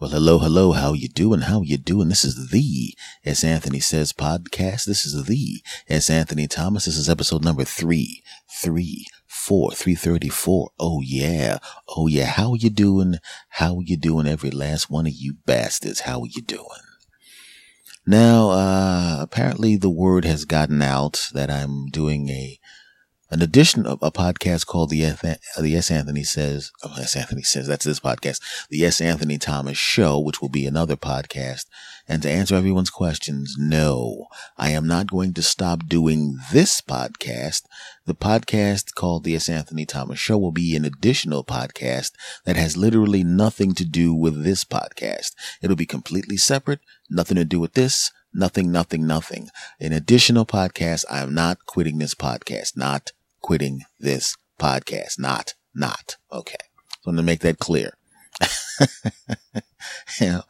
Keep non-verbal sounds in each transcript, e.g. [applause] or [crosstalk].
Well, hello, hello. How you doing? How you doing? This is the S. Anthony Says podcast. This is the S. Anthony Thomas. This is episode number three, three, four, three thirty-four. Oh yeah, oh yeah. How you doing? How you doing? Every last one of you bastards. How you doing? Now, uh, apparently the word has gotten out that I'm doing a an edition of a podcast called the F- uh, the S Anthony says oh, S Anthony says that's this podcast the S Anthony Thomas show which will be another podcast. And to answer everyone's questions no I am not going to stop doing this podcast. The podcast called the S Anthony Thomas show will be an additional podcast that has literally nothing to do with this podcast. It'll be completely separate nothing to do with this nothing nothing nothing. An additional podcast I am not quitting this podcast not quitting this podcast. Not, not. Okay. So I'm going to make that clear. [laughs] you know,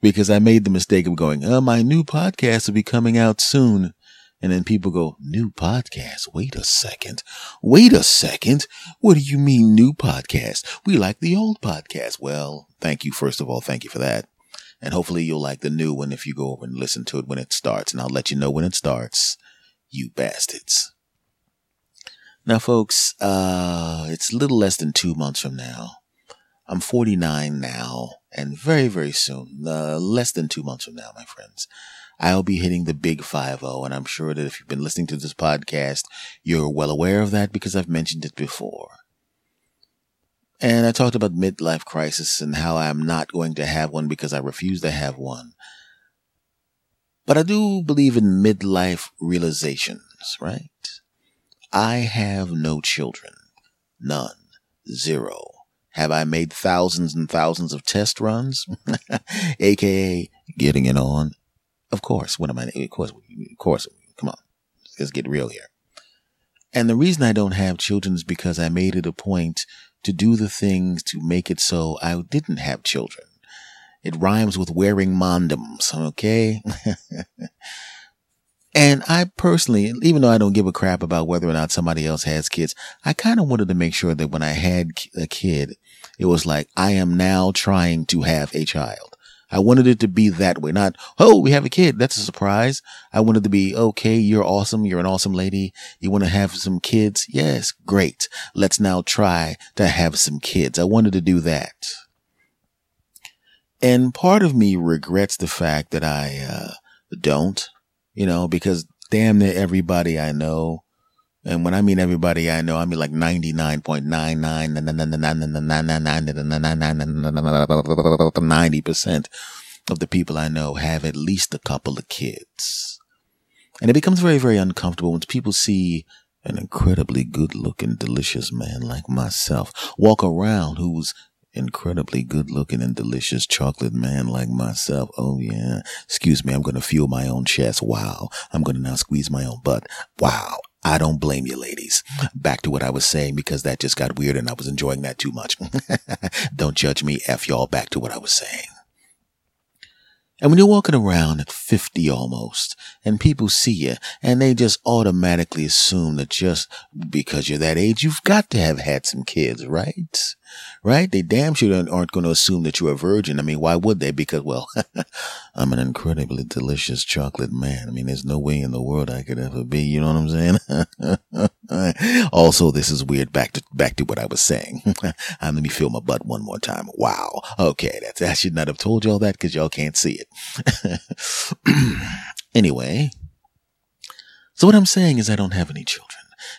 because I made the mistake of going, oh, my new podcast will be coming out soon. And then people go, new podcast. Wait a second. Wait a second. What do you mean new podcast? We like the old podcast. Well, thank you. First of all, thank you for that. And hopefully you'll like the new one if you go over and listen to it when it starts. And I'll let you know when it starts. You bastards. Now, folks, uh, it's a little less than two months from now. I'm 49 now, and very, very soon, uh, less than two months from now, my friends, I'll be hitting the big 5 0. and I'm sure that if you've been listening to this podcast, you're well aware of that because I've mentioned it before. And I talked about midlife crisis and how I'm not going to have one because I refuse to have one. But I do believe in midlife realizations, right? I have no children. None. Zero. Have I made thousands and thousands of test runs? [laughs] AKA getting it on? Of course. What am I? Of course. Of course. Come on. Let's get real here. And the reason I don't have children is because I made it a point to do the things to make it so I didn't have children. It rhymes with wearing mondoms, okay? [laughs] And I personally, even though I don't give a crap about whether or not somebody else has kids, I kind of wanted to make sure that when I had a kid, it was like, I am now trying to have a child. I wanted it to be that way. Not, oh, we have a kid. That's a surprise. I wanted to be, okay, you're awesome. You're an awesome lady. You want to have some kids? Yes, great. Let's now try to have some kids. I wanted to do that. And part of me regrets the fact that I, uh, don't you know, because damn near everybody I know, and when I mean everybody I know, I mean like 99.9990% of the people I know have at least a couple of kids. And it becomes very, very uncomfortable when people see an incredibly good looking, delicious man like myself walk around who's incredibly good looking and delicious chocolate man like myself. Oh yeah. Excuse me. I'm going to feel my own chest. Wow. I'm going to now squeeze my own butt. Wow. I don't blame you, ladies. Back to what I was saying because that just got weird and I was enjoying that too much. [laughs] don't judge me. F y'all back to what I was saying. And when you're walking around at 50 almost and people see you and they just automatically assume that just because you're that age, you've got to have had some kids, right? Right? They damn sure aren't going to assume that you're a virgin. I mean, why would they? Because, well, [laughs] I'm an incredibly delicious chocolate man. I mean, there's no way in the world I could ever be. You know what I'm saying? [laughs] also, this is weird. Back to, back to what I was saying. [laughs] Ah, let me feel my butt one more time. Wow. Okay. That's, I should not have told y'all that because y'all can't see it. [clears throat] anyway. So what I'm saying is I don't have any children.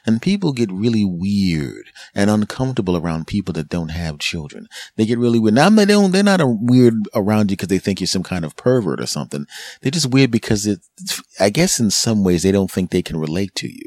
And people get really weird and uncomfortable around people that don't have children. They get really weird. Now, they don't, they're not weird around you because they think you're some kind of pervert or something. They're just weird because it, I guess in some ways they don't think they can relate to you.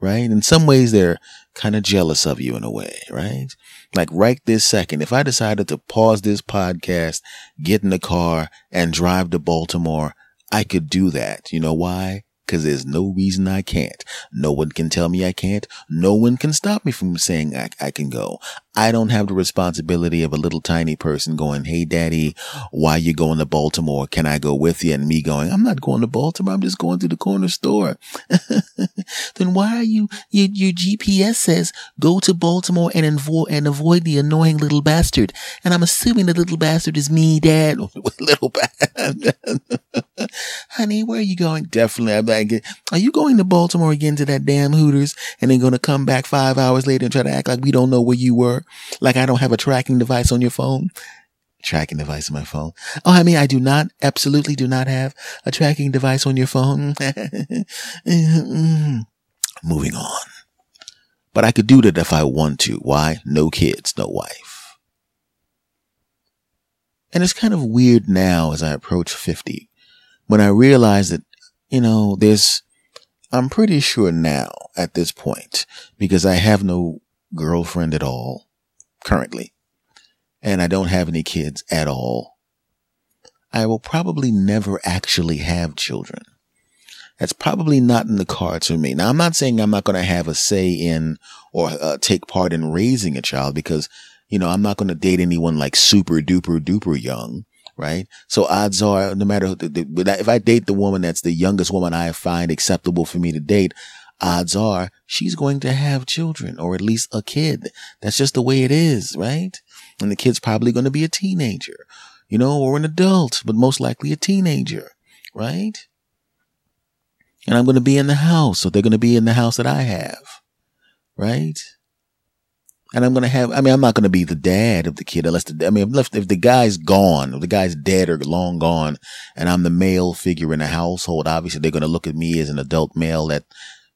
Right? In some ways, they're kind of jealous of you in a way, right? Like right this second, if I decided to pause this podcast, get in the car and drive to Baltimore, I could do that. You know why? Because there's no reason I can't. No one can tell me I can't. No one can stop me from saying I, I can go. I don't have the responsibility of a little tiny person going, Hey daddy, why you going to Baltimore? Can I go with you? And me going, I'm not going to Baltimore. I'm just going to the corner store. [laughs] then why are you, your, your GPS says go to Baltimore and avoid, and avoid the annoying little bastard. And I'm assuming the little bastard is me, dad. [laughs] little bastard. [laughs] [laughs] Honey, where are you going? Definitely. I'm like, are you going to Baltimore again to that damn Hooters and then going to come back five hours later and try to act like we don't know where you were? Like I don't have a tracking device on your phone. Tracking device on my phone. Oh, I mean, I do not, absolutely do not have a tracking device on your phone. [laughs] Moving on. But I could do that if I want to. Why? No kids, no wife. And it's kind of weird now as I approach 50 when I realize that, you know, there's, I'm pretty sure now at this point because I have no girlfriend at all currently, and I don't have any kids at all, I will probably never actually have children. That's probably not in the cards for me. Now, I'm not saying I'm not going to have a say in or uh, take part in raising a child because, you know, I'm not going to date anyone like super duper duper young, right? So odds are, no matter if I date the woman that's the youngest woman I find acceptable for me to date, odds are she's going to have children or at least a kid. That's just the way it is, right? And the kid's probably going to be a teenager, you know, or an adult, but most likely a teenager, right? And I'm going to be in the house. So they're going to be in the house that I have, right? And I'm going to have, I mean, I'm not going to be the dad of the kid unless the, I mean, if, if the guy's gone, if the guy's dead or long gone and I'm the male figure in the household, obviously they're going to look at me as an adult male that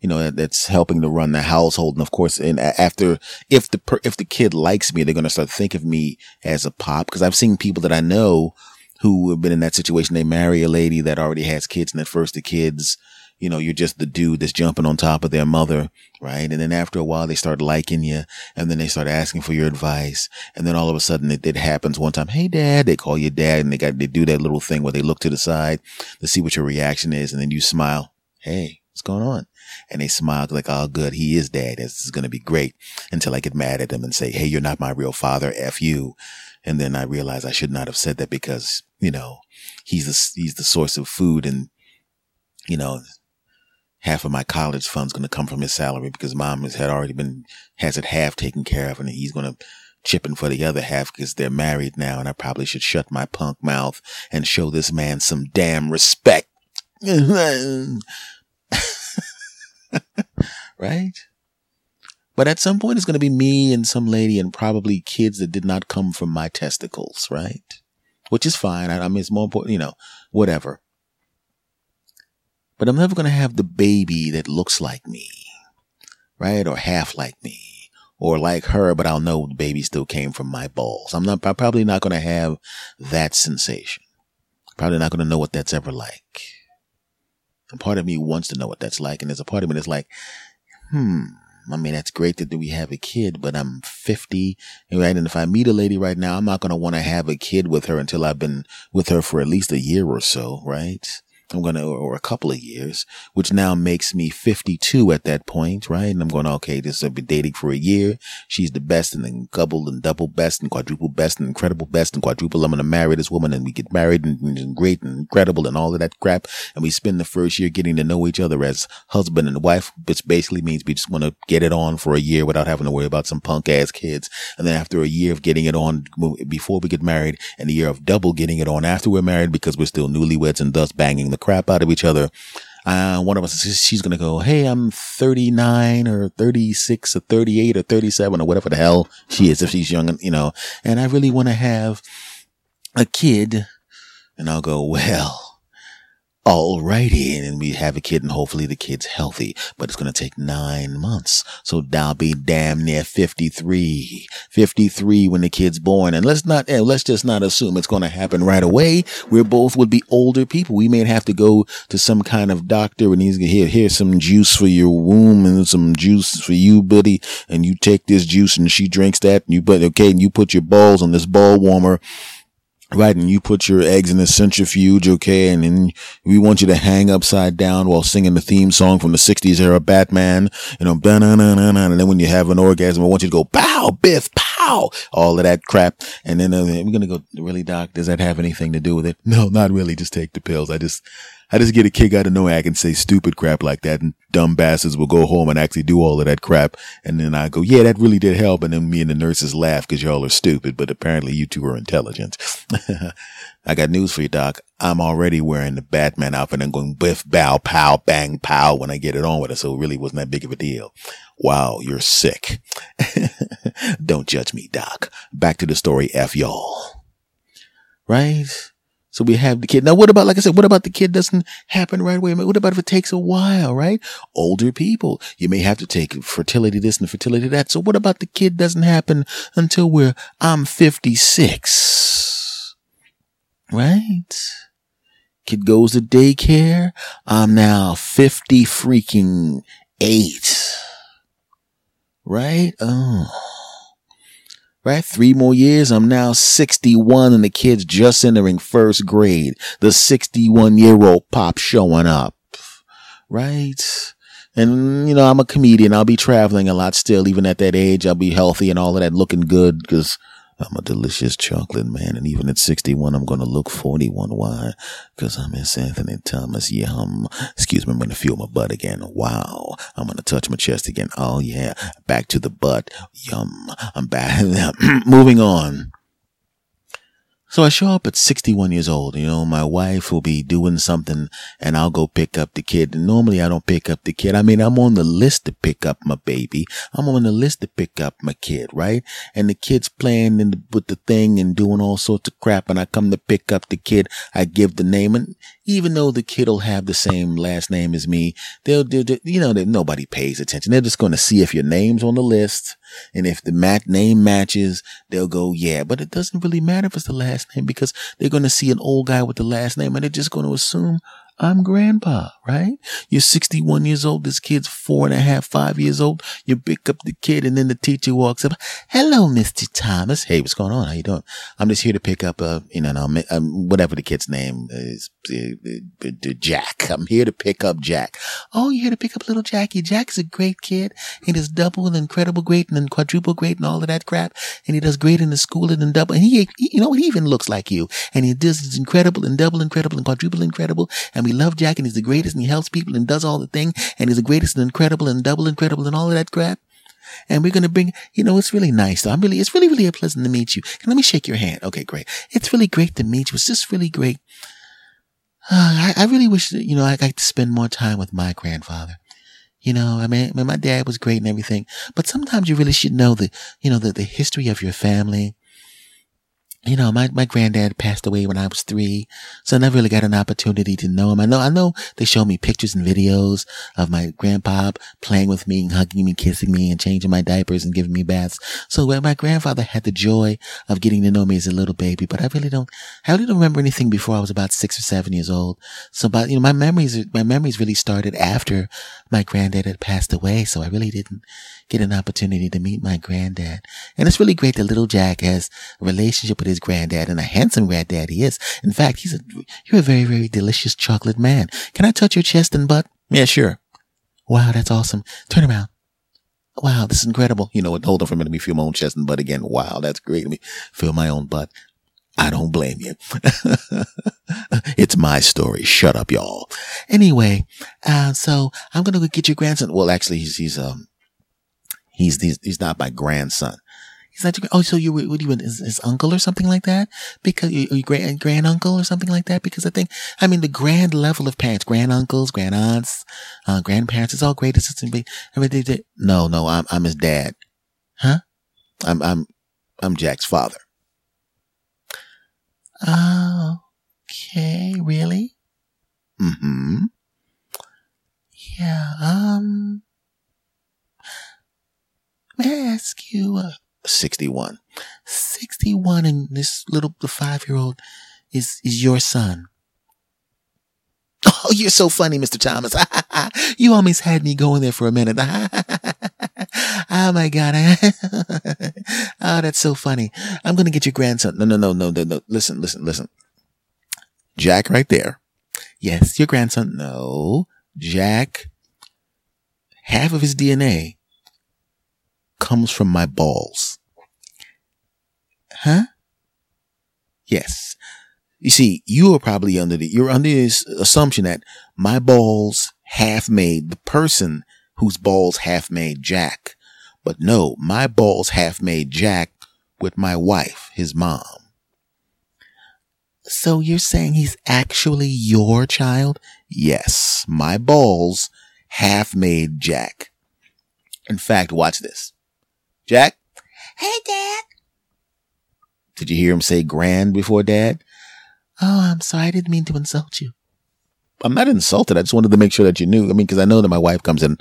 you know, that's helping to run the household. And of course, and after, if the, per, if the kid likes me, they're going to start think of me as a pop. Cause I've seen people that I know who have been in that situation. They marry a lady that already has kids and at first the kids, you know, you're just the dude that's jumping on top of their mother, right? And then after a while, they start liking you and then they start asking for your advice. And then all of a sudden it, it happens one time. Hey, dad, they call you dad and they got, they do that little thing where they look to the side to see what your reaction is. And then you smile. Hey, what's going on? and they smile like, oh, good. He is dad. This is going to be great until I get mad at them and say, Hey, you're not my real father. F you. And then I realize I should not have said that because, you know, he's the, he's the source of food and, you know, half of my college fund's going to come from his salary because mom has had already been, has it half taken care of and he's going to chip in for the other half because they're married now and I probably should shut my punk mouth and show this man some damn respect. [laughs] right? But at some point, it's going to be me and some lady and probably kids that did not come from my testicles, right? Which is fine. I, I mean, it's more important, you know, whatever. But I'm never going to have the baby that looks like me, right? Or half like me or like her, but I'll know the baby still came from my balls. I'm not, I'm probably not going to have that sensation. Probably not going to know what that's ever like. A part of me wants to know what that's like. And there's a part of me that's like, hmm, I mean, that's great that we have a kid, but I'm 50, right? And if I meet a lady right now, I'm not going to want to have a kid with her until I've been with her for at least a year or so, right? I'm going to, or a couple of years, which now makes me 52 at that point, right? And I'm going, okay, this will be dating for a year. She's the best and then double and double best and quadruple best and incredible best and quadruple. I'm going to marry this woman and we get married and, and great and incredible and all of that crap. And we spend the first year getting to know each other as husband and wife, which basically means we just want to get it on for a year without having to worry about some punk ass kids. And then after a year of getting it on before we get married and a year of double getting it on after we're married because we're still newlyweds and thus banging the crap out of each other. Uh, one of us, she's going to go, Hey, I'm 39 or 36 or 38 or 37 or whatever the hell she is if she's young, you know, and I really want to have a kid. And I'll go, well, Alrighty, and we have a kid and hopefully the kid's healthy, but it's going to take nine months. So I'll be damn near 53, 53 when the kid's born. And let's not, let's just not assume it's going to happen right away. We're both would be older people. We may have to go to some kind of doctor and he's going to here, here's some juice for your womb and some juice for you, buddy. And you take this juice and she drinks that and you put, okay, and you put your balls on this ball warmer Right, and you put your eggs in a centrifuge, okay, and then we want you to hang upside down while singing the theme song from the 60s era Batman, you know, and then when you have an orgasm, I want you to go, pow, biff, pow, all of that crap. And then uh, we're going to go, really, doc, does that have anything to do with it? [laughs] No, not really, just take the pills. I just, I just get a kick out of knowing I can say stupid crap like that and dumb bastards will go home and actually do all of that crap. And then I go, yeah, that really did help. And then me and the nurses laugh because y'all are stupid, but apparently you two are intelligent. [laughs] I got news for you, doc. I'm already wearing the Batman outfit and going biff, bow, pow, bang, pow when I get it on with it. So it really wasn't that big of a deal. Wow, you're sick. [laughs] Don't judge me, doc. Back to the story, F y'all. Right? So we have the kid. Now, what about, like I said, what about the kid doesn't happen right away? What about if it takes a while, right? Older people, you may have to take fertility this and fertility that. So what about the kid doesn't happen until we're, I'm 56, right? Kid goes to daycare. I'm now 50 freaking eight, right? Oh right? Three more years. I'm now 61 and the kid's just entering first grade. The 61 year old pop showing up, right? And, you know, I'm a comedian. I'll be traveling a lot still, even at that age. I'll be healthy and all of that looking good because I'm a delicious chocolate man, and even at 61, I'm going to look 41. Why? Because I'm S. Anthony Thomas. Yum. Excuse me, I'm going to feel my butt again. Wow. I'm going to touch my chest again. Oh, yeah. Back to the butt. Yum. I'm back. [laughs] Moving on. So I show up at 61 years old. You know, my wife will be doing something and I'll go pick up the kid. And normally I don't pick up the kid. I mean, I'm on the list to pick up my baby. I'm on the list to pick up my kid, right? And the kid's playing the, with the thing and doing all sorts of crap. And I come to pick up the kid. I give the name. And even though the kid will have the same last name as me, they'll, do, you know, that nobody pays attention. They're just going to see if your name's on the list and if the mat name matches, they'll go, yeah, but it doesn't really matter if it's the last name because they're going to see an old guy with the last name and they're just going to assume I'm grandpa, right? You're 61 years old. This kid's four and a half, five years old. You pick up the kid and then the teacher walks up. Hello, Mr. Thomas. Hey, what's going on? How you doing? I'm just here to pick up, uh, you know, um, whatever the kid's name is, Jack. I'm here to pick up Jack. Oh, you're here to pick up little Jackie. Jack's a great kid. He does double and incredible great and quadruple great and all of that crap. And he does great in the school and then double. And he, you know, he even looks like you. And he does incredible and double incredible and quadruple incredible. And we love Jack and he's the greatest and he helps people and does all the thing and he's the greatest and incredible and double incredible and all of that crap. And we're going to bring, you know, it's really nice. Though. I'm really, it's really, really a pleasant to meet you. And let me shake your hand. Okay, great. It's really great to meet you. It's just really great. Uh, I, I really wish that, you know, I to spend more time with my grandfather. You know, I mean, I mean, my dad was great and everything, but sometimes you really should know the, you know, the, the history of your family you know, my, my granddad passed away when I was three, so I never really got an opportunity to know him. I know, I know they show me pictures and videos of my grandpa playing with me and hugging me, kissing me and changing my diapers and giving me baths. So my grandfather had the joy of getting to know me as a little baby, but I really don't, I really don't remember anything before I was about six or seven years old. So, but, you know, my memories, my memories really started after my granddad had passed away. So I really didn't get an opportunity to meet my granddad. And it's really great that little Jack has a relationship with his granddad and a handsome granddad he is. In fact, he's a, you're a very, very delicious chocolate man. Can I touch your chest and butt? Yeah, sure. Wow, that's awesome. Turn around. Wow, this is incredible. You know what? Hold on for a minute. Let me feel my own chest and butt again. Wow, that's great. Let me feel my own butt. I don't blame you. [laughs] it's my story. Shut up, y'all. Anyway, uh, so I'm gonna go get your grandson. Well, actually, he's he's um he's he's, he's not my grandson. He's not your, oh, so you, what do you, his, his uncle or something like that? Because, your you grand, grand uncle or something like that? Because I think, I mean, the grand level of parents, grand uncles, grand aunts, uh, grandparents, it's all great. It's everything. No, no, I'm, I'm his dad. Huh? I'm, I'm, I'm Jack's father. Oh, okay. Really? Mm-hmm. Yeah, um, may I ask you, uh, 61. 61 and this little, the five year old is, is your son. Oh, you're so funny, Mr. Thomas. [laughs] you almost had me going there for a minute. [laughs] Oh my God. [laughs] oh, that's so funny. I'm going to get your grandson. No, no, no, no, no, no. Listen, listen, listen. Jack right there. Yes, your grandson. No, Jack. Half of his DNA comes from my balls. Huh? Yes. You see, you are probably under the, you're under this assumption that my balls half made the person whose balls half made Jack. But no, my balls half made Jack with my wife, his mom. So you're saying he's actually your child? Yes, my balls half made Jack. In fact, watch this. Jack? Hey, Dad. Did you hear him say grand before dad? Oh, I'm sorry. I didn't mean to insult you. I'm not insulted. I just wanted to make sure that you knew. I mean, because I know that my wife comes in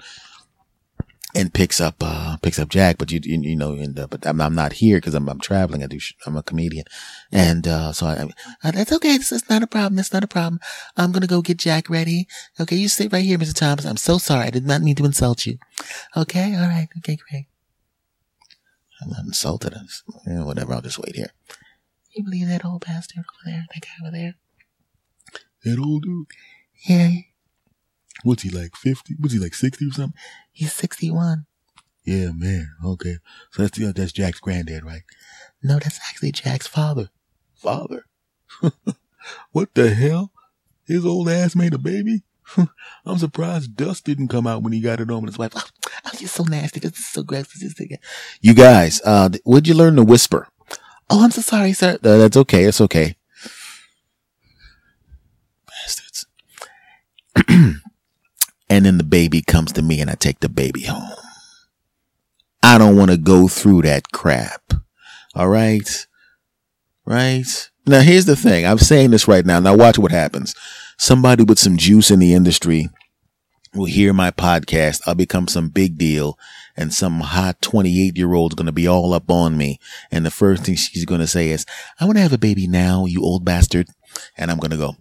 and picks up uh picks up Jack, but you you, you know, and uh, but I'm, I'm not here because I'm I'm traveling. I do I'm a comedian, and uh so I, I that's okay. This is not a problem. That's not a problem. I'm gonna go get Jack ready. Okay, you sit right here, Mr. Thomas. I'm so sorry. I did not mean to insult you. Okay, all right. Okay, great. I'm insulted. I'm, whatever. I'll just wait here. You believe that old bastard over there? That guy over there? That old dude? Yeah. What's he like? Fifty? What's he like? Sixty or something? He's sixty-one. Yeah, man. Okay, so that's uh, that's Jack's granddad, right? No, that's actually Jack's father. Father? [laughs] what the hell? His old ass made a baby? [laughs] I'm surprised dust didn't come out when he got it on with his wife. Oh, oh you're so nasty. This is so gross. You guys, uh, would you learn to whisper? Oh, I'm so sorry, sir. Uh, that's okay. It's okay. Bastards. [clears throat] and then the baby comes to me and I take the baby home. I don't want to go through that crap. All right. Right. Now, here's the thing. I'm saying this right now. Now, watch what happens. Somebody with some juice in the industry will hear my podcast. I'll become some big deal and some hot 28 year old's going to be all up on me. And the first thing she's going to say is, I want to have a baby now, you old bastard. And I'm going to go,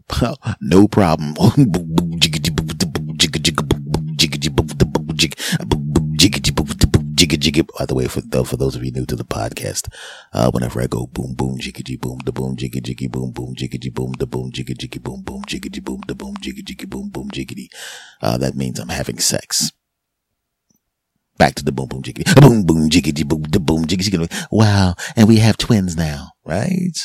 no problem. [laughs] jiggy. By the way, for for those of you new to the podcast, uh, whenever I go boom boom jiggy boom the boom jiggy jiggy boom boom jiggy boom the boom jiggy jiggy boom boom jiggy boom the boom jiggy jiggy boom boom jiggity, uh, that means I'm having sex. Back to the boom boom jiggy boom boom jiggy boom the boom jiggy jiggy. Wow, and we have twins now, right?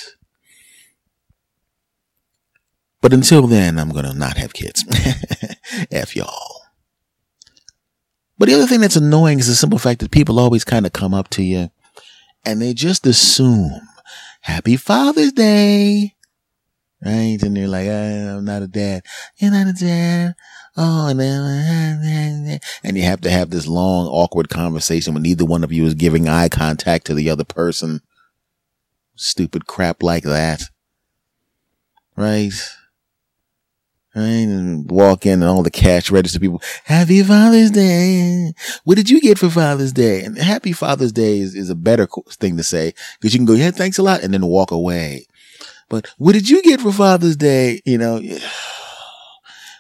But until then, I'm gonna not have kids. F y'all. But the other thing that's annoying is the simple fact that people always kind of come up to you and they just assume happy Father's Day. Right? And they're like, I'm not a dad. You're not a dad. Oh, and then, [laughs] and you have to have this long, awkward conversation when neither one of you is giving eye contact to the other person. Stupid crap like that. Right? And walk in and all the cash register people, Happy Father's Day. What did you get for Father's Day? And Happy Father's Day is, is a better thing to say because you can go, yeah, thanks a lot and then walk away. But what did you get for Father's Day? You know,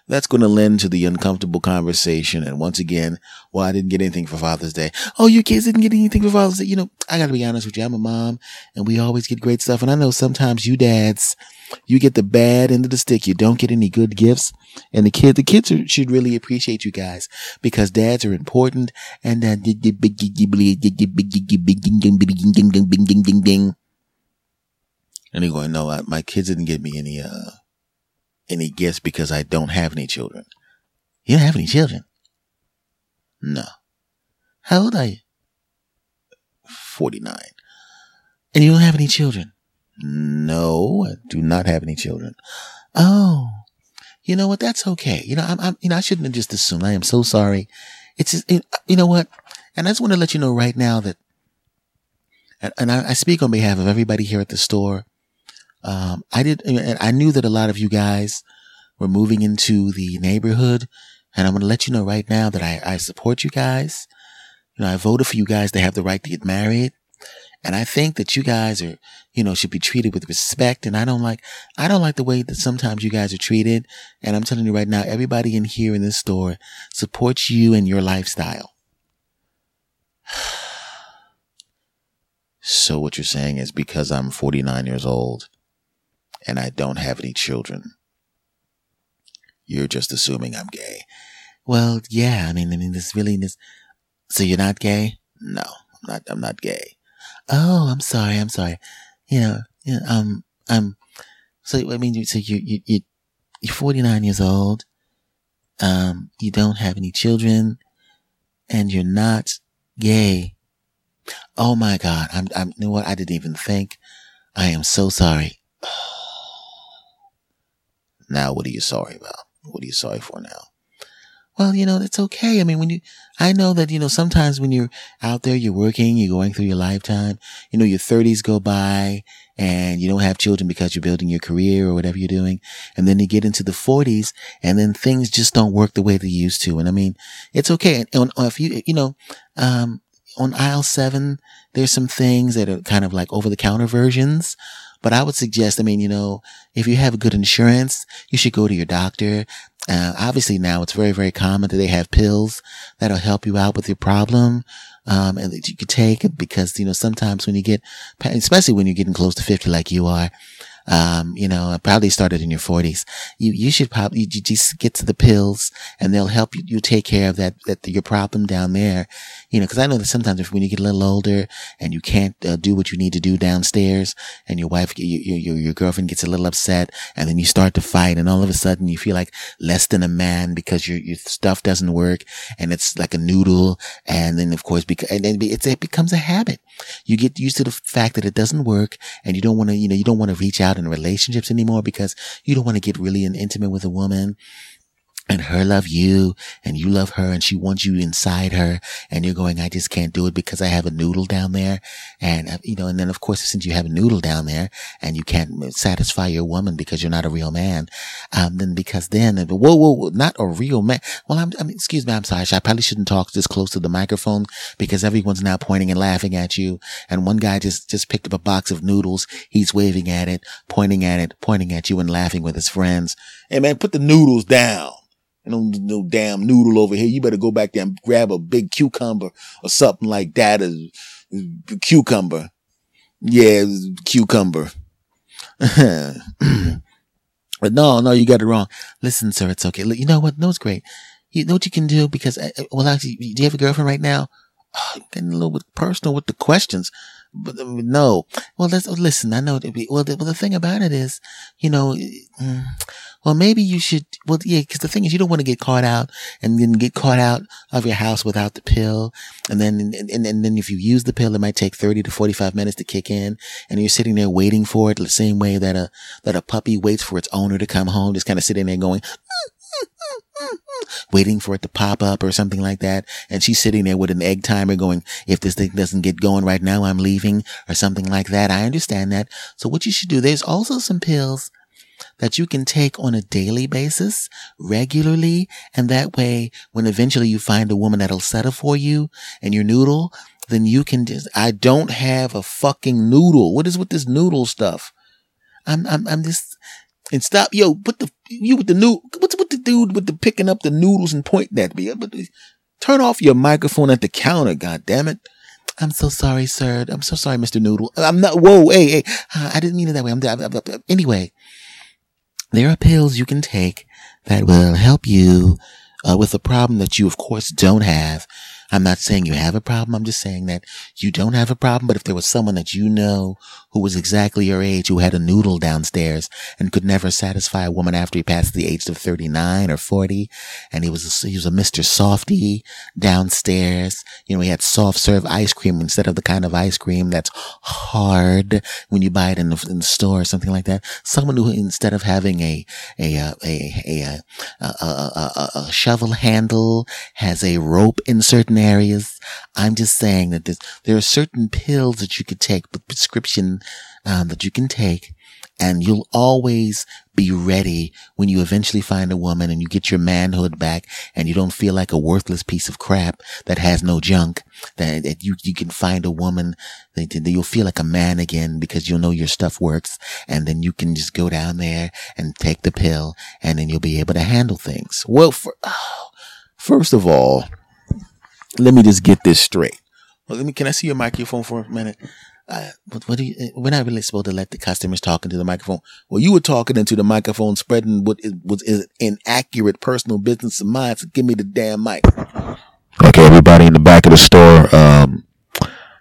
that's going to lend to the uncomfortable conversation. And once again, well, I didn't get anything for Father's Day. Oh, you kids didn't get anything for Father's Day. You know, I got to be honest with you. I'm a mom and we always get great stuff. And I know sometimes you dads, you get the bad end of the stick. You don't get any good gifts. And the kids, the kids are, should really appreciate you guys because dads are important. And uh, and they're going, no, my kids didn't give me any, uh, any gifts because I don't have any children. You don't have any children? No. How old are you? 49. And you don't have any children? No, I do not have any children. Oh, you know what? That's okay. You know, I'm, I'm you know, I shouldn't have just assumed. I am so sorry. It's just, it, you know what? And I just want to let you know right now that, and, and I, I speak on behalf of everybody here at the store. Um, I did, and I knew that a lot of you guys were moving into the neighborhood. And I'm going to let you know right now that I, I support you guys. You know, I voted for you guys to have the right to get married. And I think that you guys are, you know, should be treated with respect. And I don't like, I don't like the way that sometimes you guys are treated. And I'm telling you right now, everybody in here in this store supports you and your lifestyle. [sighs] So what you're saying is because I'm 49 years old and I don't have any children, you're just assuming I'm gay. Well, yeah. I mean, I mean, this really this. So you're not gay? No, I'm not. I'm not gay. Oh, I'm sorry. I'm sorry. You know, you know um, um. So I mean, so you you you you're 49 years old. Um, you don't have any children, and you're not gay. Oh my God. I'm, I'm, you know what? I didn't even think. I am so sorry. [sighs] now, what are you sorry about? What are you sorry for now? Well, you know, it's okay. I mean, when you, I know that, you know, sometimes when you're out there, you're working, you're going through your lifetime, you know, your thirties go by and you don't have children because you're building your career or whatever you're doing. And then you get into the forties and then things just don't work the way they used to. And I mean, it's okay. And if you, you know, um, on aisle seven, there's some things that are kind of like over the counter versions. But I would suggest, I mean, you know, if you have good insurance, you should go to your doctor. Uh, obviously now it's very, very common that they have pills that'll help you out with your problem. Um, and that you could take because, you know, sometimes when you get, especially when you're getting close to 50 like you are, um, you know, probably started in your forties. You, you should probably, you just get to the pills and they'll help you, you take care of that, that your problem down there. You know, cause I know that sometimes if when you get a little older and you can't uh, do what you need to do downstairs and your wife, your, your, your girlfriend gets a little upset and then you start to fight and all of a sudden you feel like less than a man because your, your stuff doesn't work and it's like a noodle. And then of course, because, and then it's, it becomes a habit. You get used to the fact that it doesn't work and you don't want to, you know, you don't want to reach out in relationships anymore because you don't want to get really intimate with a woman and her love you and you love her and she wants you inside her and you're going, I just can't do it because I have a noodle down there. And, uh, you know, and then of course, since you have a noodle down there and you can't satisfy your woman because you're not a real man, um, then because then, whoa, whoa, whoa not a real man. Well, I'm, I mean, excuse me. I'm sorry. I probably shouldn't talk this close to the microphone because everyone's now pointing and laughing at you. And one guy just, just picked up a box of noodles. He's waving at it, pointing at it, pointing at you and laughing with his friends. Hey man, put the noodles down no, no damn noodle over here. You better go back there and grab a big cucumber or something like that. A, cucumber. Yeah, cucumber. [laughs] but no, no, you got it wrong. Listen, sir, it's okay. You know what? No, it's great. You know what you can do because, uh, uh, well, actually, do you have a girlfriend right now? Oh, getting a little bit personal with the questions. But uh, no. Well, let's listen. I know. Well, the, well, the thing about it is, you know, mm, well, maybe you should, well, yeah, cause the thing is you don't want to get caught out and then get caught out of your house without the pill. And then, and, and, and then if you use the pill, it might take 30 to 45 minutes to kick in and you're sitting there waiting for it the same way that a, that a puppy waits for its owner to come home, just kind of sitting there going, [laughs] waiting for it to pop up or something like that. And she's sitting there with an egg timer going, if this thing doesn't get going right now, I'm leaving or something like that. I understand that. So what you should do, there's also some pills that you can take on a daily basis regularly. And that way, when eventually you find a woman that'll settle for you and your noodle, then you can just, I don't have a fucking noodle. What is with this noodle stuff? I'm, I'm, I'm just, and stop, yo, put the, you with the new, what's with the dude with the picking up the noodles and pointing at me? Turn off your microphone at the counter, God damn it. I'm so sorry, sir. I'm so sorry, Mr. Noodle. I'm not, whoa, hey, hey, I didn't mean it that way. I'm, I'm, I'm anyway, there are pills you can take that will help you uh, with a problem that you, of course, don't have. I'm not saying you have a problem. I'm just saying that you don't have a problem. But if there was someone that you know who was exactly your age, who had a noodle downstairs and could never satisfy a woman after he passed the age of 39 or 40, and he was a, he was a Mr. Softy downstairs. You know, he had soft serve ice cream instead of the kind of ice cream that's hard when you buy it in the, in the store or something like that. Someone who instead of having a a uh, a a, a, a, a, a shovel handle has a rope in certain areas. I'm just saying that there are certain pills that you could take, the prescription um, that you can take, and you'll always be ready when you eventually find a woman and you get your manhood back and you don't feel like a worthless piece of crap that has no junk that, that you, you can find a woman that, that, you'll feel like a man again because you'll know your stuff works and then you can just go down there and take the pill and then you'll be able to handle things. Well, for, oh, [sighs] first of all, let me just get this straight. Well, let me, can I see your microphone for a minute? uh, what, what do you, uh, we're not really supposed to let the customers talk into the microphone. Well, you were talking into the microphone, spreading what is, was inaccurate personal business of mine. So give me the damn mic. Okay, everybody in the back of the store, um,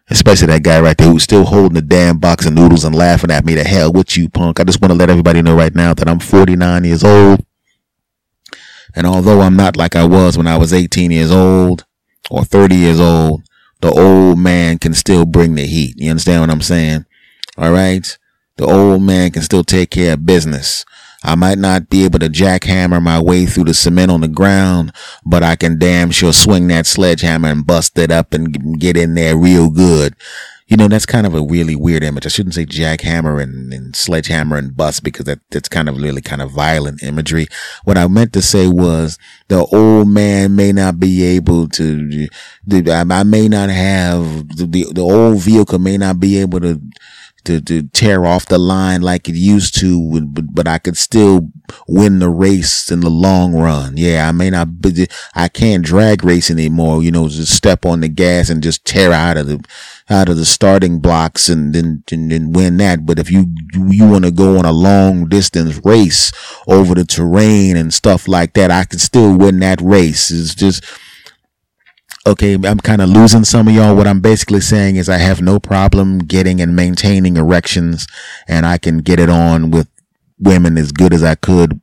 especially that guy right there who's still holding the damn box of noodles and laughing at me. The hell with you, punk. I just want to let everybody know right now that I'm 49 years old. And although I'm not like I was when I was 18 years old or 30 years old, the old man can still bring the heat. You understand what I'm saying? All right. The old man can still take care of business. I might not be able to jackhammer my way through the cement on the ground, but I can damn sure swing that sledgehammer and bust it up and get in there real good. You know, that's kind of a really weird image. I shouldn't say jackhammer and, and sledgehammer and bust because that, that's kind of really kind of violent imagery. What I meant to say was the old man may not be able to, I may not have the, the old vehicle may not be able to to, to tear off the line like it used to, but, but I could still win the race in the long run. Yeah, I may not, be, I can't drag race anymore, you know, just step on the gas and just tear out of the, out of the starting blocks and then, and then win that. But if you, you want to go on a long distance race over the terrain and stuff like that, I can still win that race. It's just, okay, I'm kind of losing some of y'all. What I'm basically saying is I have no problem getting and maintaining erections and I can get it on with women as good as I could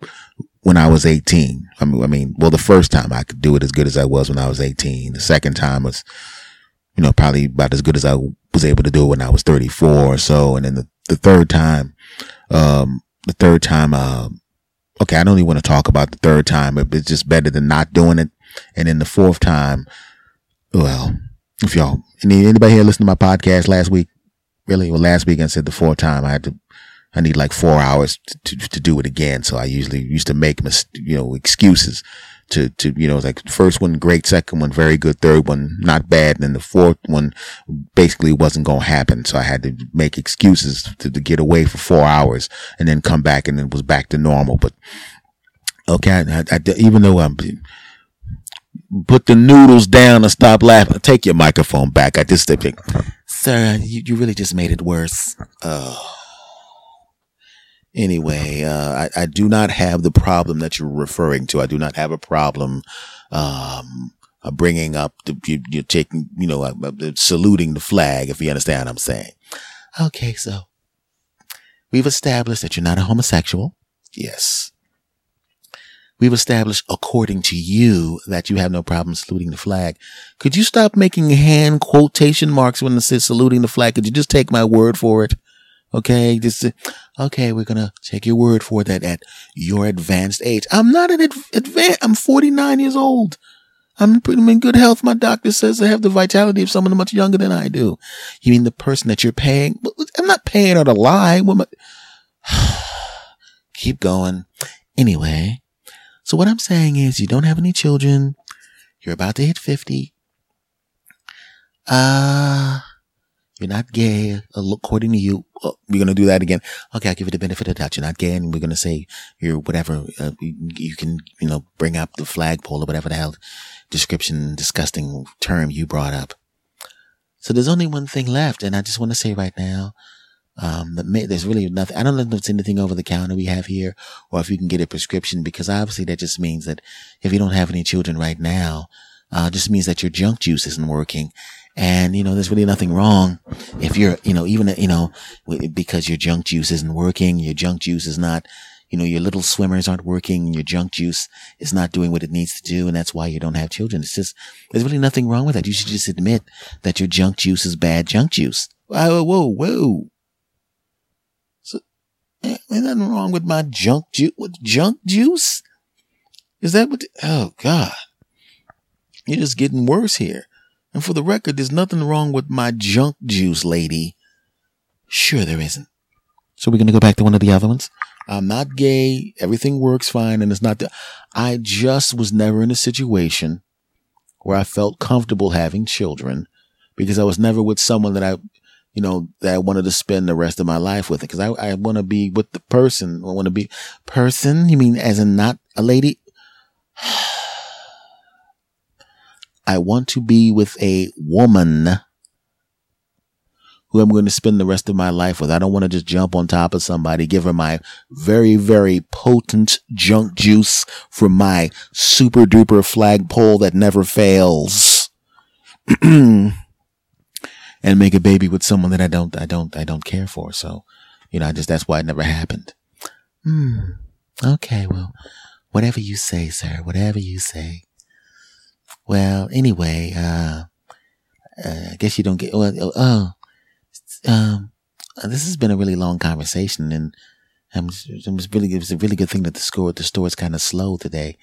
when I was 18. I mean, I mean, well, the first time I could do it as good as I was when I was 18. The second time was, you know, probably about as good as I was able to do it when I was 34 or so. And then the, the third time, um, the third time, um, okay, I don't even want to talk about the third time, it's just better than not doing it. And then the fourth time, well, if y'all, any, anybody here listen to my podcast last week? Really? Well, last week I said the fourth time I had to, I need like four hours to, to, to do it again. So I usually used to make, mis- you know, excuses to, to, you know, like first one, great, second one, very good, third one, not bad. And then the fourth one basically wasn't going to happen. So I had to make excuses to, to get away for four hours and then come back and it was back to normal. But okay, I, I, even though I'm, put the noodles down and stop laughing. Take your microphone back. I just think, sir, you, you really just made it worse. Oh. Anyway, uh, I, I do not have the problem that you're referring to. I do not have a problem, um, uh, bringing up the, you, you're taking, you know, uh, uh, saluting the flag, if you understand what I'm saying. Okay. So we've established that you're not a homosexual. Yes. We've established, according to you, that you have no problem saluting the flag. Could you stop making hand quotation marks when it says saluting the flag? Could you just take my word for it? Okay, just okay. We're gonna take your word for that at your advanced age. I'm not an adv- advanced. I'm 49 years old. I'm pretty in good health. My doctor says I have the vitality of someone much younger than I do. You mean the person that you're paying? I'm not paying her to lie. [sighs] Keep going. Anyway, so what I'm saying is you don't have any children. You're about to hit 50. Uh, you're not gay, according to you. Oh, we're going to do that again. Okay. I'll give you the benefit of the doubt. You're not gay. And we're going to say you're whatever. Uh, you, you, can, you know, bring up the flagpole or whatever the hell description, disgusting term you brought up. So there's only one thing left. And I just want to say right now, um, may, there's really nothing. I don't know if it's anything over the counter we have here, or if you can get a prescription, because obviously that just means that if you don't have any children right now, uh, just means that your junk juice isn't working. And, you know, there's really nothing wrong if you're, you know, even, you know, because your junk juice isn't working, your junk juice is not, you know, your little swimmers aren't working, and your junk juice is not doing what it needs to do, and that's why you don't have children. It's just, there's really nothing wrong with that. You should just admit that your junk juice is bad junk juice. Whoa, whoa, whoa. Ain't nothing wrong with my junk juice. With junk juice? Is that what? The, oh God, you're just getting worse here. And for the record, there's nothing wrong with my junk juice, lady. Sure, there isn't. So we're gonna go back to one of the other ones. I'm not gay. Everything works fine, and it's not that. I just was never in a situation where I felt comfortable having children because I was never with someone that I you know, that I wanted to spend the rest of my life with it. Cause I, I want to be with the person. I want to be person. You mean as in not a lady? [sighs] I want to be with a woman who I'm going to spend the rest of my life with. I don't want to just jump on top of somebody, give her my very, very potent junk juice from my super duper flagpole that never fails. [clears throat] and make a baby with someone that I don't, I don't, I don't care for. So, you know, I just, that's why it never happened. Hmm. Okay. Well, whatever you say, sir, whatever you say. Well, anyway, uh, uh I guess you don't get, well, oh, um, this has been a really long conversation, and um, it was really it was a really good thing that the score the store is kind of slow today.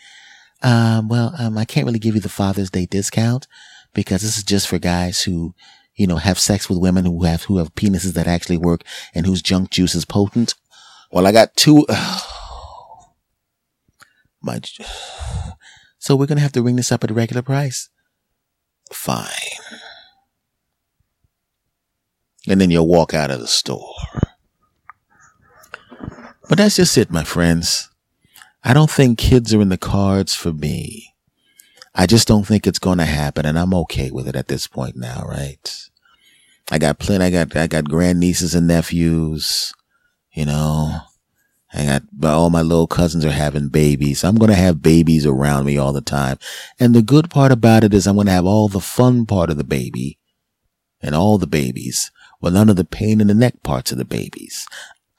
Um, well, um, I can't really give you the Father's Day discount because this is just for guys who, you know, have sex with women who have who have penises that actually work and whose junk juice is potent. Well, I got two. [sighs] My. [sighs] So we're gonna have to ring this up at a regular price. Fine and then you'll walk out of the store. But that's just it, my friends. I don't think kids are in the cards for me. I just don't think it's going to happen, and I'm okay with it at this point now, right? I got plenty. I got I got grandnieces and nephews. You know, I got all my little cousins are having babies. I'm going to have babies around me all the time. And the good part about it is I'm going to have all the fun part of the baby and all the babies with none of the pain in the neck parts of the babies.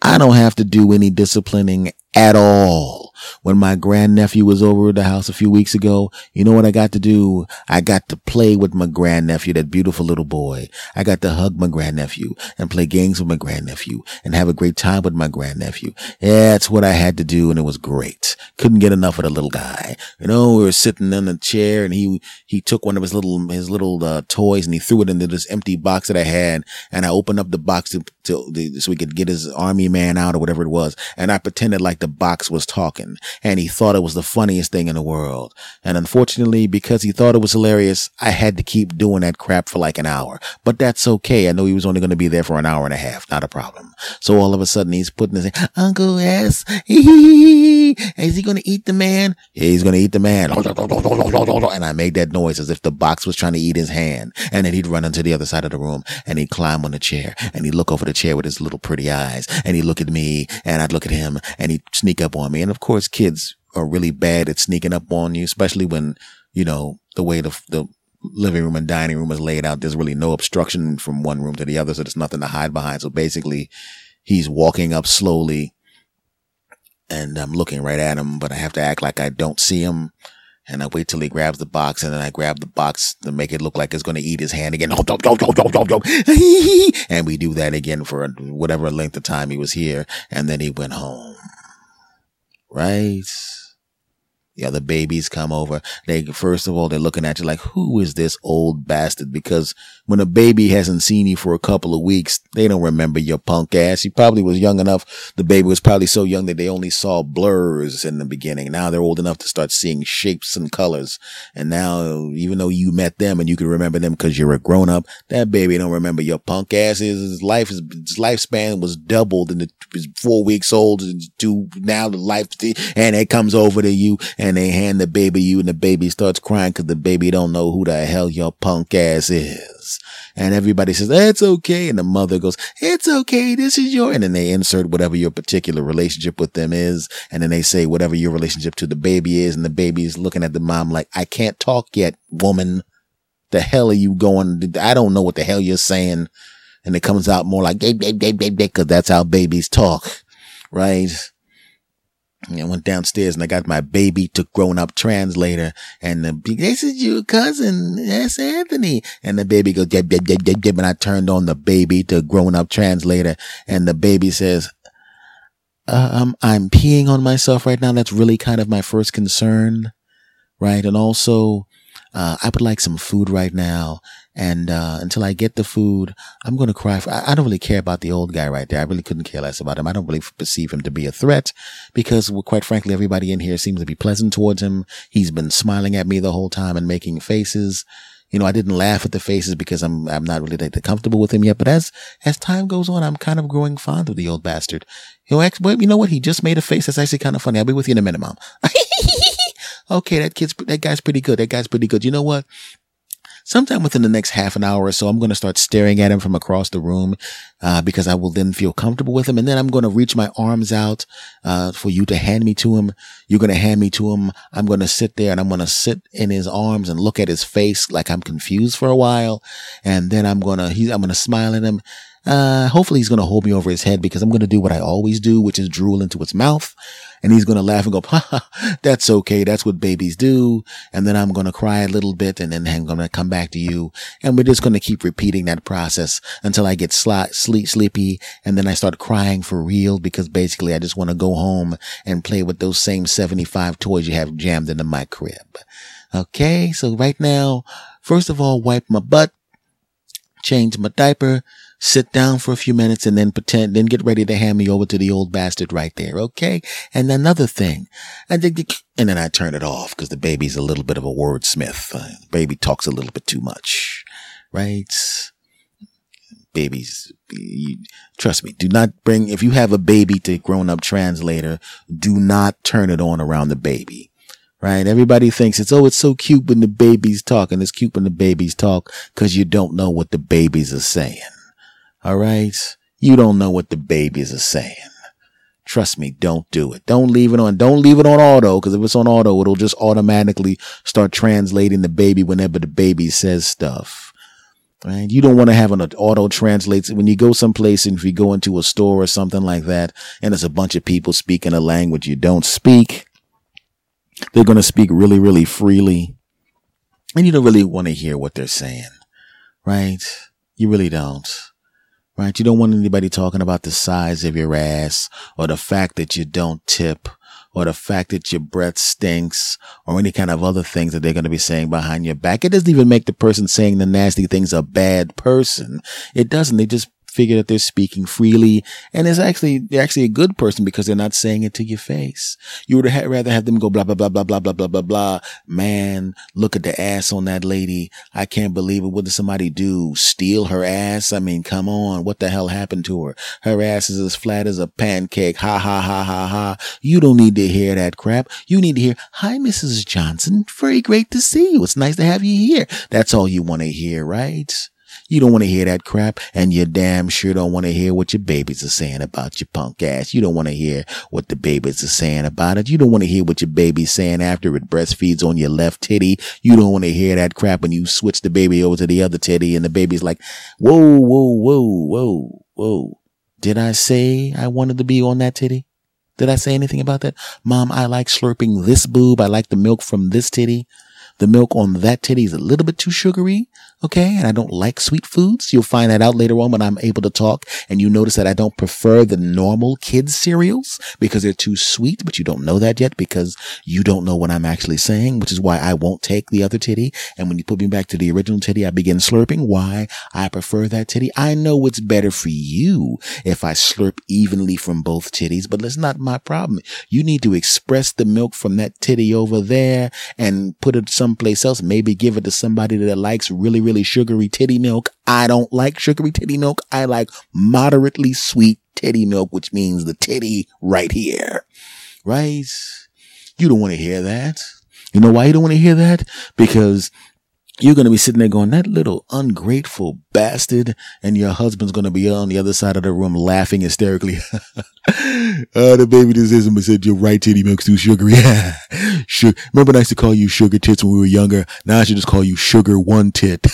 I don't have to do any disciplining at all. When my grandnephew was over at the house a few weeks ago, you know what I got to do? I got to play with my grandnephew, that beautiful little boy. I got to hug my grandnephew and play games with my grandnephew and have a great time with my grandnephew. Yeah, that's what I had to do and it was great. Couldn't get enough of the little guy. You know, we were sitting in a chair and he, he took one of his little, his little, uh, toys and he threw it into this empty box that I had and I opened up the box to, to, so we could get his army man out or whatever it was. And I pretended like the box was talking and he thought it was the funniest thing in the world. And unfortunately, because he thought it was hilarious, I had to keep doing that crap for like an hour. But that's okay. I know he was only going to be there for an hour and a half. Not a problem. So all of a sudden he's putting his Uncle S, [laughs] is he going to eat the man? He's going to eat the man. [laughs] And I made that noise as if the box was trying to eat his hand. And then he'd run into the other side of the room and he'd climb on the chair and he'd look over the chair with his little pretty eyes and he'd look at me and I'd look at him and he'd sneak up on me. And of course, kids are really bad at sneaking up on you, especially when, you know, the way the, the living room and dining room is laid out. There's really no obstruction from one room to the other. So there's nothing to hide behind. So basically he's walking up slowly and I'm looking right at him, but I have to act like I don't see him. And I wait till he grabs the box and then I grab the box to make it look like it's going to eat his hand again. [laughs] and we do that again for whatever length of time he was here. And then he went home. Right? Yeah, the other babies come over. They, first of all, they're looking at you like, who is this old bastard? Because when a baby hasn't seen you for a couple of weeks, they don't remember your punk ass. He probably was young enough. The baby was probably so young that they only saw blurs in the beginning. Now they're old enough to start seeing shapes and colors. And now, even though you met them and you can remember them because you're a grown up, that baby don't remember your punk ass. His life, his lifespan was doubled and it was four weeks old to now the life, and it comes over to you and they hand the baby you and the baby starts crying because the baby don't know who the hell your punk ass is. And everybody says, that's okay. And the mother goes, it's okay. This is your, and then they insert whatever your particular relationship with them is. And then they say whatever your relationship to the baby is. And the baby is looking at the mom like, I can't talk yet, woman. The hell are you going? I don't know what the hell you're saying. And it comes out more like, babe, babe, babe, babe, babe, cause that's how babies talk. Right? I went downstairs and I got my baby to grown up translator and the, this is your cousin. That's Anthony. And the baby goes, dib, dib, dib, dib. And I turned on the baby to grown up translator and the baby says, uh, um, I'm peeing on myself right now. That's really kind of my first concern. Right. And also, uh, I would like some food right now. And, uh, until I get the food, I'm going to cry for, I, I, don't really care about the old guy right there. I really couldn't care less about him. I don't really perceive him to be a threat because well, quite frankly, everybody in here seems to be pleasant towards him. He's been smiling at me the whole time and making faces. You know, I didn't laugh at the faces because I'm, I'm not really that comfortable with him yet. But as, as time goes on, I'm kind of growing fond of the old bastard. You know, you know what? He just made a face that's actually kind of funny. I'll be with you in a minute, mom. [laughs] okay, that kid's, that guy's pretty good. That guy's pretty good. You know what? sometime within the next half an hour or so, I'm going to start staring at him from across the room, uh, because I will then feel comfortable with him. And then I'm going to reach my arms out, uh, for you to hand me to him. You're going to hand me to him. I'm going to sit there and I'm going to sit in his arms and look at his face like I'm confused for a while. And then I'm going to, I'm going to smile at him uh, hopefully he's going to hold me over his head because I'm going to do what I always do, which is drool into his mouth. And he's going to laugh and go, ha, that's okay. That's what babies do. And then I'm going to cry a little bit and then I'm going to come back to you. And we're just going to keep repeating that process until I get sli- sleep, sleepy. And then I start crying for real because basically I just want to go home and play with those same 75 toys you have jammed into my crib. Okay. So right now, first of all, wipe my butt, change my diaper, sit down for a few minutes and then pretend, then get ready to hand me over to the old bastard right there. Okay. And another thing, and then I turn it off because the baby's a little bit of a wordsmith. Uh, baby talks a little bit too much, right? Babies, you, trust me, do not bring, if you have a baby to grown up translator, do not turn it on around the baby right? Everybody thinks it's, oh, it's so cute when the babies talk and it's cute when the babies talk because you don't know what the babies are saying. All right. You don't know what the babies are saying. Trust me, don't do it. Don't leave it on. Don't leave it on auto because if it's on auto, it'll just automatically start translating the baby whenever the baby says stuff. Right? You don't want to have an auto translate when you go someplace and if you go into a store or something like that and there's a bunch of people speaking a language you don't speak. They're going to speak really, really freely and you don't really want to hear what they're saying. Right? You really don't right? You don't want anybody talking about the size of your ass or the fact that you don't tip or the fact that your breath stinks or any kind of other things that they're going to be saying behind your back. It doesn't even make the person saying the nasty things a bad person. It doesn't. They just figure that they're speaking freely and it's actually, they're actually a good person because they're not saying it to your face. You would ha- rather have them go blah, blah, blah, blah, blah, blah, blah, blah, blah. Man, look at the ass on that lady. I can't believe it. What did somebody do? Steal her ass? I mean, come on. What the hell happened to her? Her ass is as flat as a pancake. Ha ha ha ha ha. You don't need to hear that crap. You need to hear, hi, Mrs. Johnson. Very great to see you. It's nice to have you here. That's all you want to hear, right? You don't want to hear that crap and you damn sure don't want to hear what your babies are saying about your punk ass. You don't want to hear what the babies are saying about it. You don't want to hear what your baby's saying after it breastfeeds on your left titty. You don't want to hear that crap when you switch the baby over to the other titty and the baby's like, whoa, whoa, whoa, whoa, whoa. Did I say I wanted to be on that titty? Did I say anything about that? Mom, I like slurping this boob. I like the milk from this titty. The milk on that titty is a little bit too sugary. Okay. And I don't like sweet foods. You'll find that out later on when I'm able to talk and you notice that I don't prefer the normal kids cereals because they're too sweet, but you don't know that yet because you don't know what I'm actually saying, which is why I won't take the other titty. And when you put me back to the original titty, I begin slurping why I prefer that titty. I know it's better for you if I slurp evenly from both titties, but that's not my problem. You need to express the milk from that titty over there and put it someplace else. Maybe give it to somebody that likes really, really really sugary titty milk. I don't like sugary titty milk. I like moderately sweet titty milk, which means the titty right here. Right? You don't want to hear that. You know why you don't want to hear that? Because you're going to be sitting there going, that little ungrateful bastard. And your husband's going to be on the other side of the room laughing hysterically. [laughs] oh, the baby just isn't, but said your right titty milk's too sugary. [laughs] Sugar. Remember I used to call you sugar tits when we were younger. Now I should just call you sugar one tit.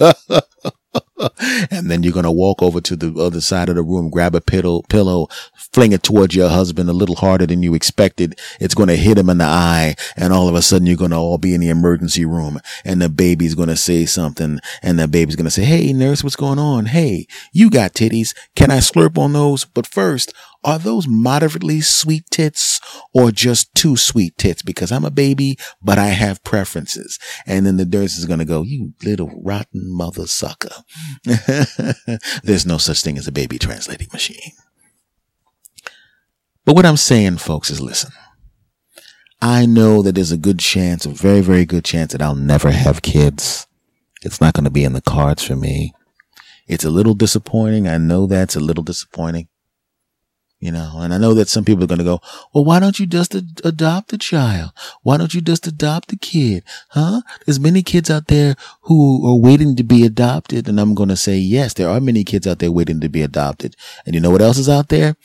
[laughs] and then you're going to walk over to the other side of the room, grab a pillow, pillow, fling it towards your husband a little harder than you expected. It's going to hit him in the eye. And all of a sudden you're going to all be in the emergency room and the baby's going to say something and the baby's going to say, Hey, nurse, what's going on? Hey, you got titties. Can I slurp on those? But first, are those moderately sweet tits or just too sweet tits? Because I'm a baby, but I have preferences. And then the nurse is going to go, you little rotten mother sucker. [laughs] There's no such thing as a baby translating machine. But what I'm saying, folks, is listen. I know that there's a good chance, a very, very good chance that I'll never have kids. It's not going to be in the cards for me. It's a little disappointing. I know that's a little disappointing. You know, and I know that some people are going to go, well, why don't you just ad- adopt a child? Why don't you just adopt a kid? Huh? There's many kids out there who are waiting to be adopted. And I'm going to say, yes, there are many kids out there waiting to be adopted. And you know what else is out there?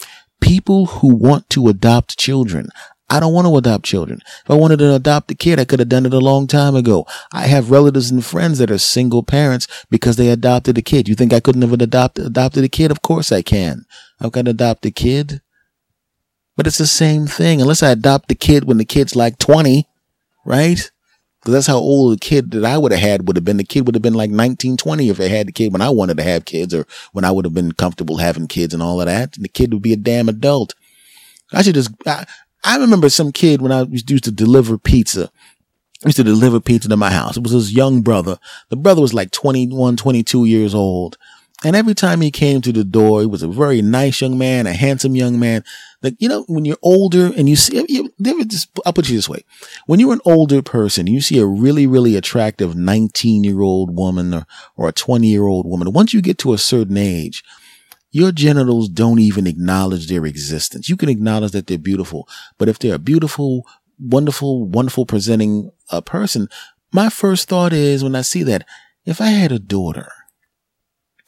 People who want to adopt children. I don't want to adopt children. If I wanted to adopt a kid, I could have done it a long time ago. I have relatives and friends that are single parents because they adopted a kid. You think I couldn't have adopted, adopted a kid? Of course I can. I can adopt a kid. But it's the same thing. Unless I adopt the kid when the kid's like 20, right? Because that's how old the kid that I would have had would have been. The kid would have been like 19, 20 if I had the kid when I wanted to have kids or when I would have been comfortable having kids and all of that. And the kid would be a damn adult. I should just, I, I remember some kid when I used to deliver pizza. I used to deliver pizza to my house. It was his young brother. The brother was like 21, 22 years old. And every time he came to the door, he was a very nice young man, a handsome young man. Like, you know, when you're older and you see, you, just, I'll put you this way. When you're an older person, you see a really, really attractive 19 year old woman or, or a 20 year old woman. Once you get to a certain age, your genitals don't even acknowledge their existence. You can acknowledge that they're beautiful, but if they're a beautiful, wonderful, wonderful presenting uh, person, my first thought is when I see that, if I had a daughter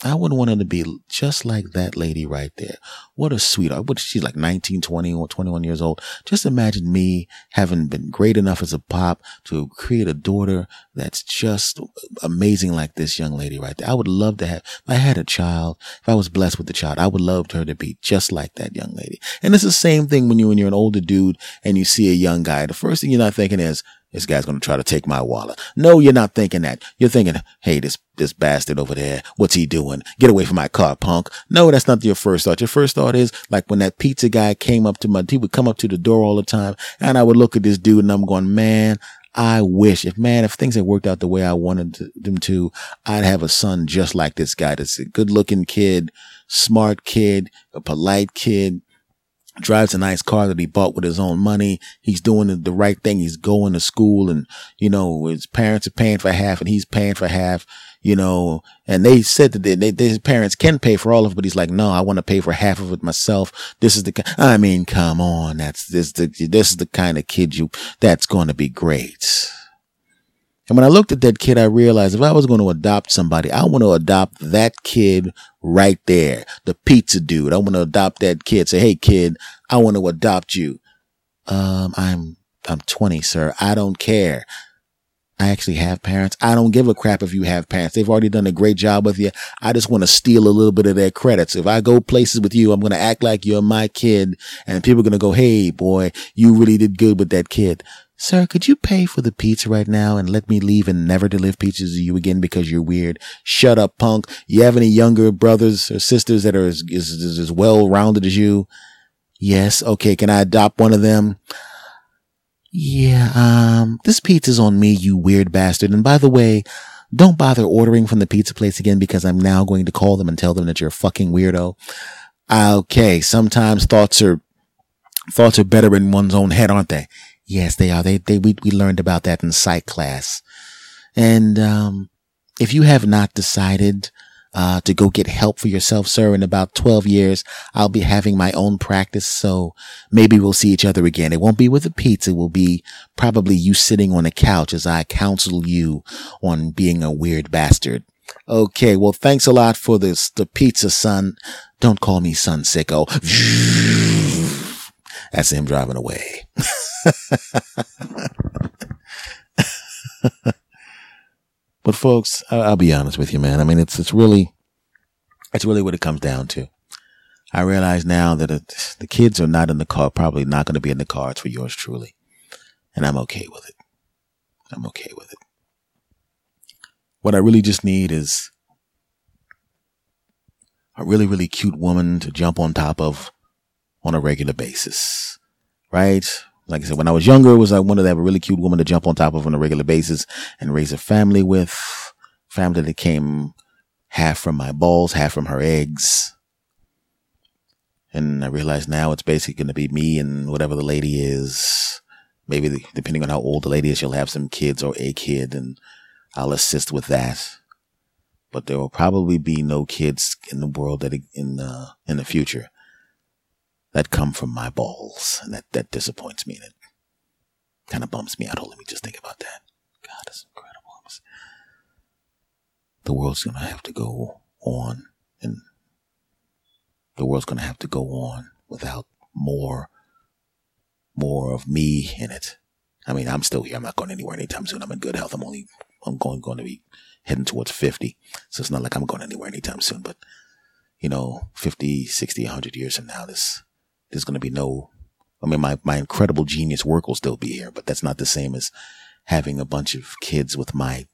I wouldn't want her to be just like that lady right there. What a sweetheart. What she's like 19, 20 or 21 years old. Just imagine me having been great enough as a pop to create a daughter that's just amazing like this young lady right there. I would love to have, if I had a child, if I was blessed with a child, I would love her to be just like that young lady. And it's the same thing when you, when you're an older dude and you see a young guy. The first thing you're not thinking is, this guy's going to try to take my wallet. No, you're not thinking that. You're thinking, hey, this, this bastard over there, what's he doing? Get away from my car, punk. No, that's not your first thought. Your first thought is like when that pizza guy came up to my, he would come up to the door all the time and I would look at this dude and I'm going, man, I wish if man, if things had worked out the way I wanted them to, I'd have a son just like this guy. That's a good looking kid, smart kid, a polite kid, drives a nice car that he bought with his own money. He's doing the, right thing. He's going to school and, you know, his parents are paying for half and he's paying for half, you know, and they said that they, they, his parents can pay for all of it, but he's like, no, I want to pay for half of it myself. This is the, I mean, come on. That's this, the, this is the kind of kid you, that's going to be great. And when I looked at that kid, I realized if I was going to adopt somebody, I want to adopt that kid right there. The pizza dude. I want to adopt that kid. Say, Hey kid, I want to adopt you. Um, I'm, I'm 20, sir. I don't care. I actually have parents. I don't give a crap if you have parents. They've already done a great job with you. I just want to steal a little bit of their credits. If I go places with you, I'm going to act like you're my kid and people are going to go, Hey boy, you really did good with that kid. Sir, could you pay for the pizza right now and let me leave and never deliver pizzas to you again because you're weird? Shut up, punk. You have any younger brothers or sisters that are as, as, as well rounded as you? Yes. Okay. Can I adopt one of them? Yeah. Um, this pizza's on me, you weird bastard. And by the way, don't bother ordering from the pizza place again because I'm now going to call them and tell them that you're a fucking weirdo. Okay. Sometimes thoughts are, thoughts are better in one's own head, aren't they? Yes, they are. They, they, we, we learned about that in psych class. And, um, if you have not decided, uh, to go get help for yourself, sir, in about 12 years, I'll be having my own practice. So maybe we'll see each other again. It won't be with a pizza. It will be probably you sitting on a couch as I counsel you on being a weird bastard. Okay. Well, thanks a lot for this, the pizza, son. Don't call me son sicko. [laughs] That's him driving away. [laughs] but folks, I'll be honest with you, man. I mean, it's, it's really, it's really what it comes down to. I realize now that it, the kids are not in the car, probably not going to be in the cards for yours truly. And I'm okay with it. I'm okay with it. What I really just need is a really, really cute woman to jump on top of on a regular basis, right? Like I said, when I was younger, it was I wanted to have a really cute woman to jump on top of on a regular basis and raise a family with, family that came half from my balls, half from her eggs. And I realize now it's basically going to be me and whatever the lady is. Maybe the, depending on how old the lady is, she'll have some kids or a kid and I'll assist with that. But there will probably be no kids in the world that in the, in the future. That come from my balls. And that, that disappoints me and it kind of bums me out. Oh, let me just think about that. God, that's incredible. The world's going to have to go on and the world's going to have to go on without more, more of me in it. I mean, I'm still here. I'm not going anywhere anytime soon. I'm in good health. I'm only, I'm going, going to be heading towards 50. So it's not like I'm going anywhere anytime soon, but you know, 50, 60, 100 years from now, this, there's going to be no, I mean, my, my incredible genius work will still be here, but that's not the same as having a bunch of kids with my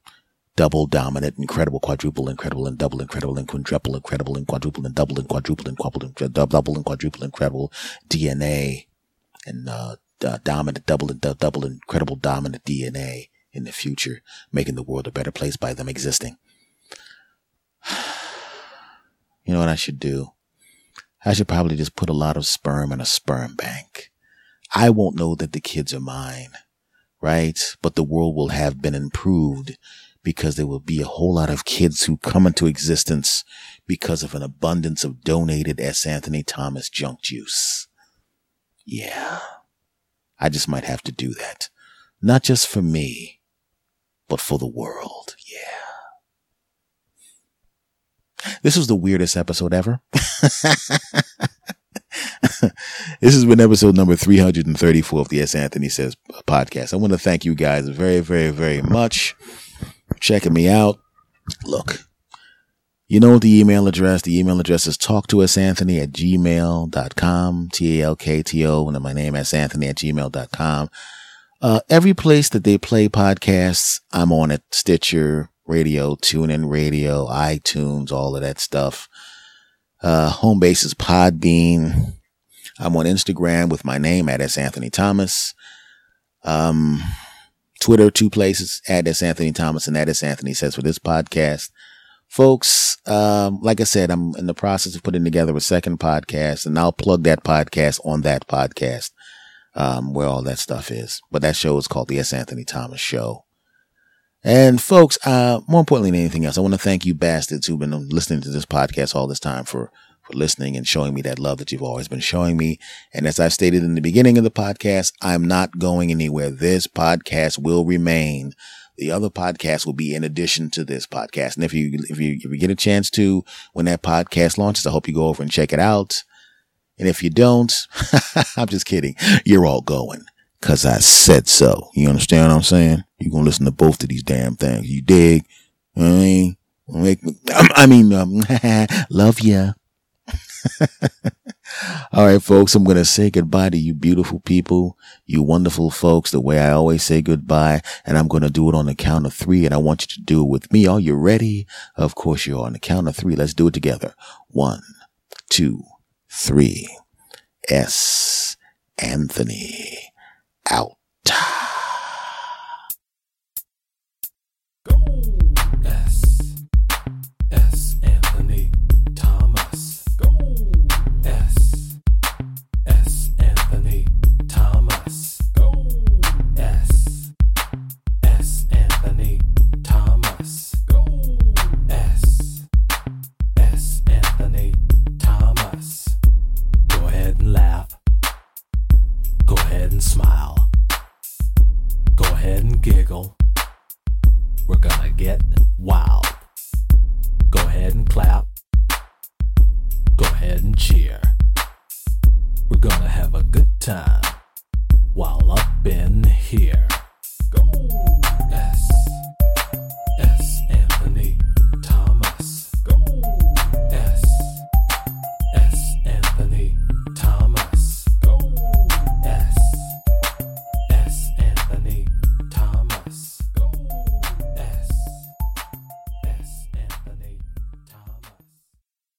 double dominant, incredible, quadruple, incredible, and double, incredible, and quadruple, incredible, and quadruple, and double, and quadruple, and quadruple, and double, double and quadruple, incredible DNA, and uh, uh, dominant, double, and double, incredible, dominant DNA in the future, making the world a better place by them existing. [sighs] You know what I should do? I should probably just put a lot of sperm in a sperm bank. I won't know that the kids are mine, right? But the world will have been improved because there will be a whole lot of kids who come into existence because of an abundance of donated S. Anthony Thomas junk juice. Yeah. I just might have to do that. Not just for me, but for the world. Yeah. This was the weirdest episode ever. [laughs] this has been episode number 334 of the S. Anthony Says podcast. I want to thank you guys very, very, very much checking me out. Look, you know the email address. The email address is talk to us Anthony at gmail.com. T-A-L-K-T-O. And my name is Anthony at gmail.com. Uh, every place that they play podcasts, I'm on it. Stitcher, radio, TuneIn radio, iTunes, all of that stuff. Uh, home base is Podbean. I'm on Instagram with my name at S. Anthony Thomas. Um, Twitter, two places, at S. Anthony Thomas and at S. Anthony says for this podcast. Folks, um, like I said, I'm in the process of putting together a second podcast and I'll plug that podcast on that podcast, um, where all that stuff is. But that show is called the S. Anthony Thomas Show. And folks, uh, more importantly than anything else, I want to thank you bastards who've been listening to this podcast all this time for for listening and showing me that love that you've always been showing me. And as I stated in the beginning of the podcast, I'm not going anywhere. This podcast will remain. The other podcast will be in addition to this podcast. And if you, if you, if you get a chance to, when that podcast launches, I hope you go over and check it out. And if you don't, [laughs] I'm just kidding. You're all going. Cause I said so. You understand what I'm saying? You're gonna listen to both of these damn things. You dig? I mean, I mean, um, [laughs] love ya. [laughs] All right, folks, I'm going to say goodbye to you beautiful people, you wonderful folks, the way I always say goodbye. And I'm going to do it on the count of three. And I want you to do it with me. Are you ready? Of course you are. On the count of three, let's do it together. One, two, three. S. Anthony out.